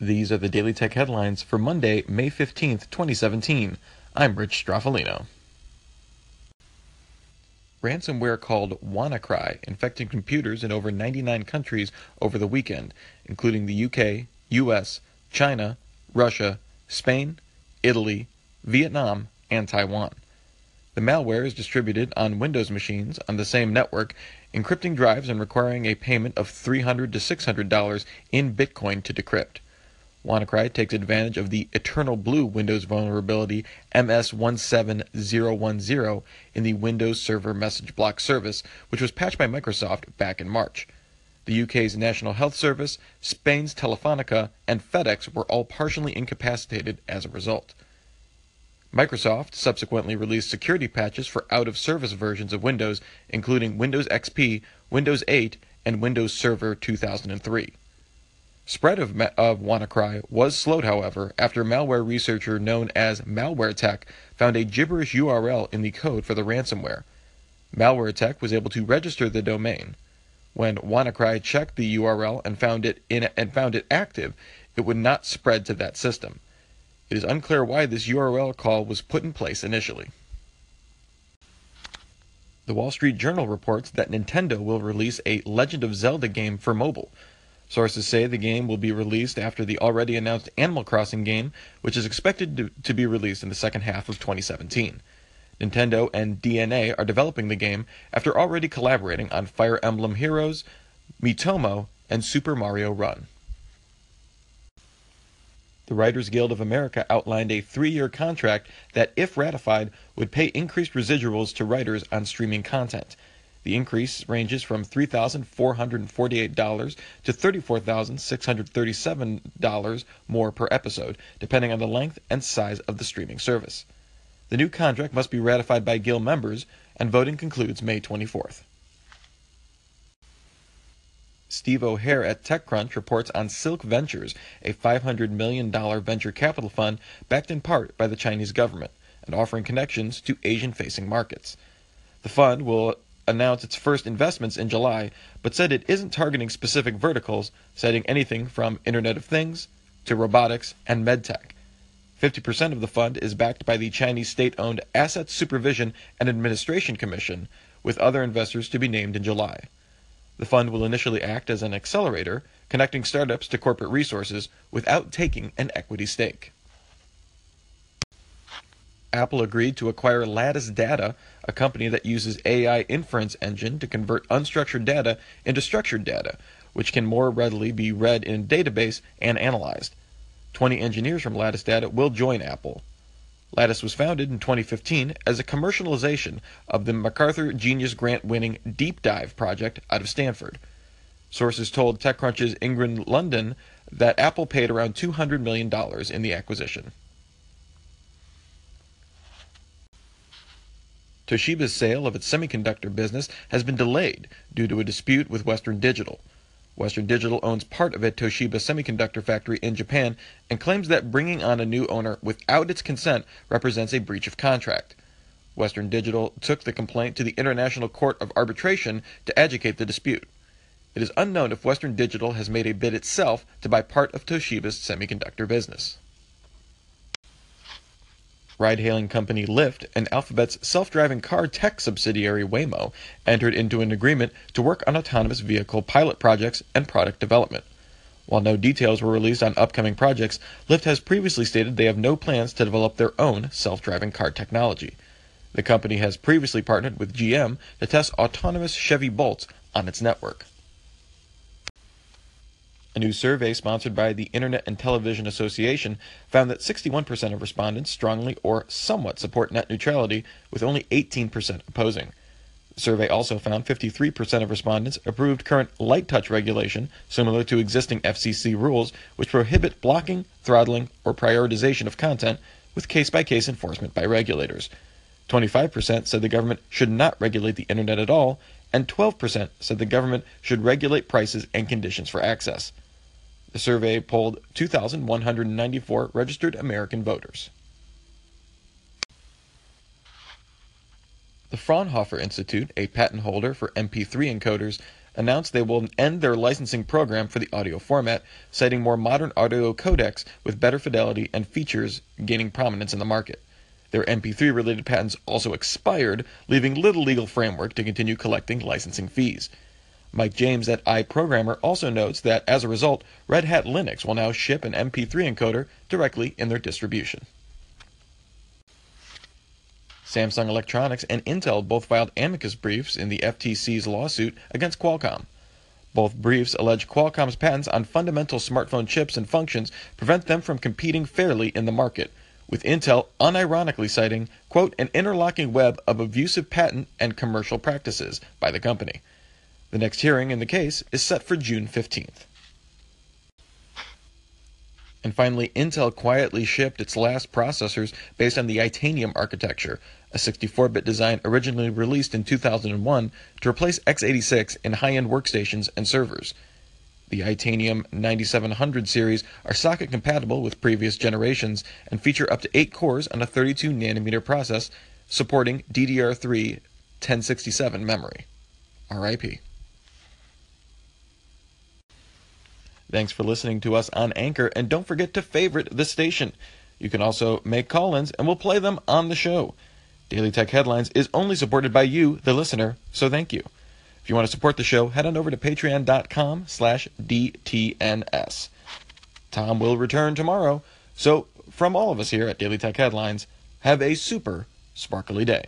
These are the Daily Tech headlines for Monday, May 15th, 2017. I'm Rich Stroffolino. Ransomware called WannaCry infected computers in over 99 countries over the weekend, including the UK, US, China, Russia, Spain, Italy, Vietnam, and Taiwan. The malware is distributed on Windows machines on the same network, encrypting drives and requiring a payment of $300 to $600 in Bitcoin to decrypt. WannaCry takes advantage of the Eternal Blue Windows vulnerability MS17010 in the Windows Server Message Block service, which was patched by Microsoft back in March. The UK's National Health Service, Spain's Telefonica, and FedEx were all partially incapacitated as a result. Microsoft subsequently released security patches for out of service versions of Windows, including Windows XP, Windows 8, and Windows Server 2003. Spread of, of WannaCry was slowed, however, after malware researcher known as MalwareTech found a gibberish URL in the code for the ransomware. MalwareTech was able to register the domain. When WannaCry checked the URL and found it in, and found it active, it would not spread to that system. It is unclear why this URL call was put in place initially. The Wall Street Journal reports that Nintendo will release a Legend of Zelda game for mobile. Sources say the game will be released after the already announced Animal Crossing game, which is expected to, to, be released in the second half of 2017. Nintendo and DeNA are developing the game after already collaborating on Fire Emblem Heroes, Miitomo, and Super Mario Run. The Writers Guild of America outlined a three year contract that, if ratified, would pay increased residuals to writers on streaming content. The increase ranges from $3,448 to $34,637 more per episode, depending on the length and size of the streaming service. The new contract must be ratified by Guild members, and voting concludes May 24th. Steve O'Hear at TechCrunch reports on Silk Ventures, a $500 million venture capital fund backed in part by the Chinese government and offering connections to Asian facing markets. The fund will announced its first investments in July, but said it isn't targeting specific verticals, citing anything from Internet of Things to robotics and medtech. 50% of the fund is backed by the Chinese state owned Asset Supervision and Administration Commission, with other investors to be named in July. The fund will initially act as an accelerator, connecting startups to corporate resources without taking an equity stake. Apple agreed to acquire Lattice Data, a company that uses AI inference engine to convert unstructured data into structured data, which can more readily be read in a database and analyzed. 20 engineers from Lattice Data will join Apple. Lattice was founded in 2015 as a commercialization of the MacArthur Genius Grant winning Deep Dive project out of Stanford. Sources told TechCrunch's Ingrid Lunden that Apple paid around $200 million in the acquisition. Toshiba's sale of its semiconductor business has been delayed due to a dispute with Western Digital. Western Digital owns part of a Toshiba semiconductor factory in Japan and claims that bringing on a new owner without its consent represents a breach of contract. Western Digital took the complaint to the International Court of Arbitration to adjudicate the dispute. It is unknown if Western Digital has made a bid itself to buy part of Toshiba's semiconductor business. Ride hailing company Lyft and Alphabet's self driving car tech subsidiary Waymo entered into an agreement to work on autonomous vehicle pilot projects and product development. While no details were released on upcoming projects, Lyft has previously stated they have no plans to develop their own self driving car technology. The company has previously partnered with GM to test autonomous Chevy Bolts on its network. A new survey sponsored by the Internet and Television Association found that 61% of respondents strongly or somewhat support net neutrality, with only 18% opposing. The survey also found 53% of respondents approved current light touch regulation, similar to existing FCC rules, which prohibit blocking, throttling, or prioritization of content, with case by case enforcement by regulators. 25% said the government should not regulate the Internet at all, and 12% said the government should regulate prices and conditions for access. The survey polled 2,194 registered American voters. The Fraunhofer Institute, a patent holder for MP3 encoders, announced they will end their licensing program for the audio format, citing more modern audio codecs with better fidelity and features gaining prominence in the market. Their MP3 related patents also expired, leaving little legal framework to continue collecting licensing fees. Mike James at iProgrammer also notes that as a result, Red Hat Linux will now ship an MP3 encoder directly in their distribution. Samsung Electronics and Intel both filed amicus briefs in the FTC's lawsuit against Qualcomm. Both briefs allege Qualcomm's patents on fundamental smartphone chips and functions prevent them from competing fairly in the market, with Intel unironically citing, quote, an interlocking web of abusive patent and commercial practices by the company. The next hearing in the case is set for June 15th. And finally, Intel quietly shipped its last processors based on the Itanium architecture, a 64 bit design originally released in 2001 to replace x86 in high end workstations and servers. The Itanium 9700 series are socket compatible with previous generations and feature up to 8 cores on a 32 nanometer process supporting DDR3 1067 memory. RIP. Thanks for listening to us on Anchor, and don't forget to favorite the station. You can also make call ins, and we'll play them on the show. Daily Tech Headlines is only supported by you, the listener, so thank you. If you want to support the show, head on over to patreon.com slash DTNS. Tom will return tomorrow. So, from all of us here at Daily Tech Headlines, have a super sparkly day.